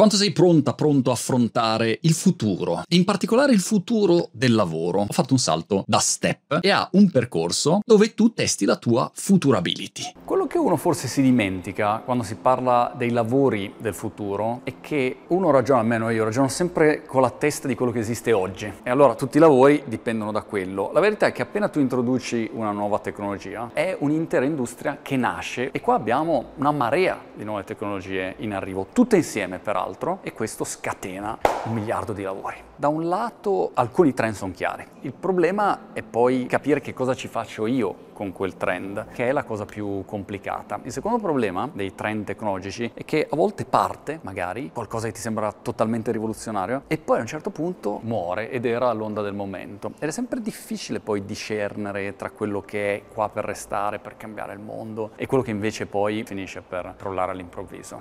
Quanto sei pronta, pronto a affrontare il futuro, in particolare il futuro del lavoro? Ho fatto un salto da step e ha un percorso dove tu testi la tua futurability. Che uno forse si dimentica quando si parla dei lavori del futuro è che uno ragiona, almeno io ragiono sempre con la testa di quello che esiste oggi. E allora tutti i lavori dipendono da quello. La verità è che appena tu introduci una nuova tecnologia, è un'intera industria che nasce e qua abbiamo una marea di nuove tecnologie in arrivo, tutte insieme peraltro, e questo scatena un miliardo di lavori. Da un lato alcuni trend sono chiari, il problema è poi capire che cosa ci faccio io con quel trend, che è la cosa più complicata. Il secondo problema dei trend tecnologici è che a volte parte, magari, qualcosa che ti sembra totalmente rivoluzionario e poi a un certo punto muore ed era l'onda del momento. Ed è sempre difficile poi discernere tra quello che è qua per restare, per cambiare il mondo e quello che invece poi finisce per crollare all'improvviso.